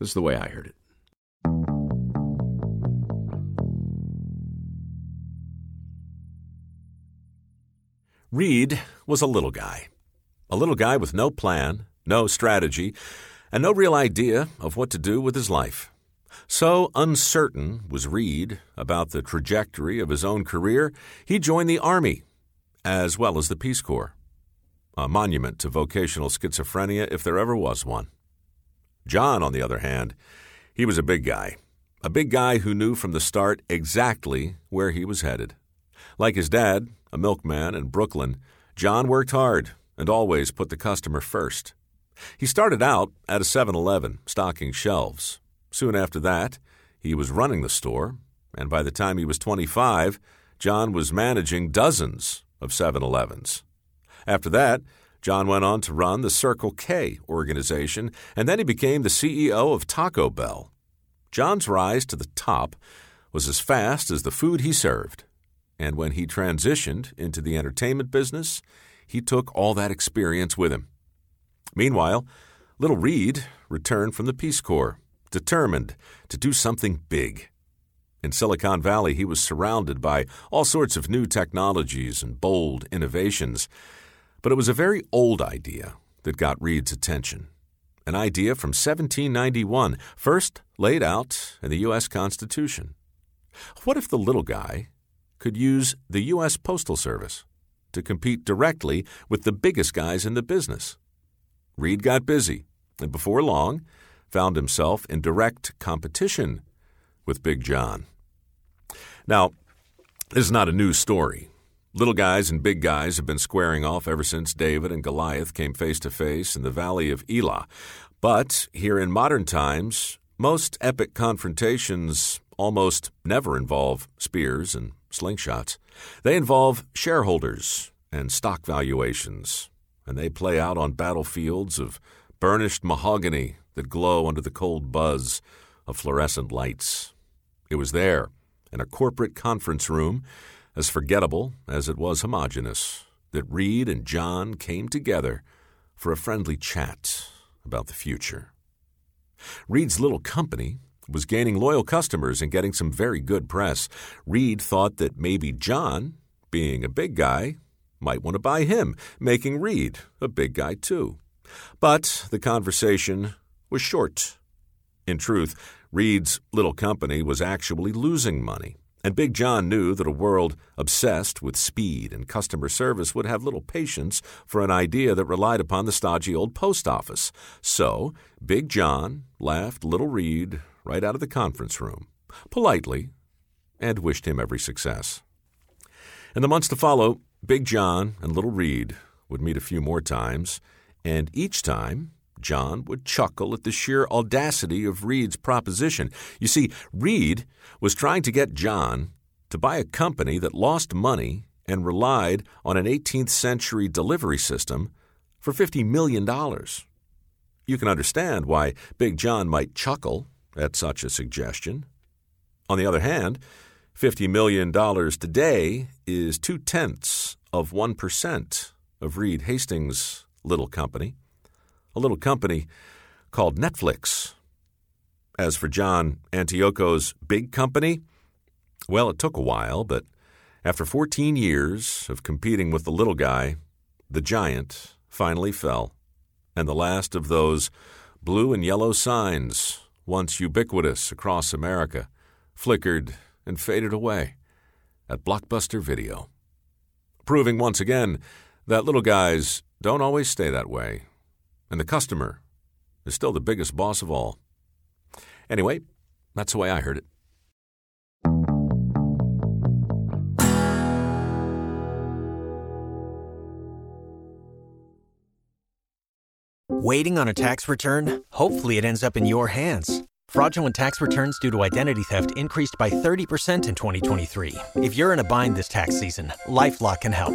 This is the way I heard it. Reed was a little guy. A little guy with no plan, no strategy, and no real idea of what to do with his life. So uncertain was Reed about the trajectory of his own career, he joined the Army, as well as the Peace Corps. A monument to vocational schizophrenia if there ever was one. John, on the other hand, he was a big guy. A big guy who knew from the start exactly where he was headed. Like his dad, a milkman in Brooklyn, John worked hard and always put the customer first. He started out at a 7 Eleven, stocking shelves. Soon after that, he was running the store, and by the time he was 25, John was managing dozens of 7 Elevens. After that, John went on to run the Circle K organization, and then he became the CEO of Taco Bell. John's rise to the top was as fast as the food he served. And when he transitioned into the entertainment business, he took all that experience with him. Meanwhile, little Reed returned from the Peace Corps, determined to do something big. In Silicon Valley, he was surrounded by all sorts of new technologies and bold innovations. But it was a very old idea that got Reed's attention. An idea from 1791, first laid out in the U.S. Constitution. What if the little guy could use the U.S. Postal Service to compete directly with the biggest guys in the business? Reed got busy, and before long, found himself in direct competition with Big John. Now, this is not a new story. Little guys and big guys have been squaring off ever since David and Goliath came face to face in the valley of Elah. But here in modern times, most epic confrontations almost never involve spears and slingshots. They involve shareholders and stock valuations, and they play out on battlefields of burnished mahogany that glow under the cold buzz of fluorescent lights. It was there, in a corporate conference room, as forgettable as it was homogeneous, that Reed and John came together for a friendly chat about the future. Reed's little company was gaining loyal customers and getting some very good press. Reed thought that maybe John, being a big guy, might want to buy him, making Reed a big guy too. But the conversation was short. In truth, Reed's little company was actually losing money, and Big John knew that a world obsessed with speed and customer service would have little patience for an idea that relied upon the stodgy old post office. So, Big John laughed Little Reed right out of the conference room, politely, and wished him every success. In the months to follow, Big John and Little Reed would meet a few more times, and each time John would chuckle at the sheer audacity of Reed's proposition. You see, Reed was trying to get John to buy a company that lost money and relied on an 18th century delivery system for $50 million. You can understand why Big John might chuckle at such a suggestion. On the other hand, $50 million today is two tenths of 1% of Reed Hastings' little company a little company called Netflix. As for John Antioco's big company, well, it took a while, but after 14 years of competing with the little guy, the giant finally fell, and the last of those blue and yellow signs, once ubiquitous across America, flickered and faded away at Blockbuster Video. Proving once again that little guys don't always stay that way and the customer is still the biggest boss of all. Anyway, that's the way I heard it. Waiting on a tax return? Hopefully, it ends up in your hands. Fraudulent tax returns due to identity theft increased by 30% in 2023. If you're in a bind this tax season, LifeLock can help.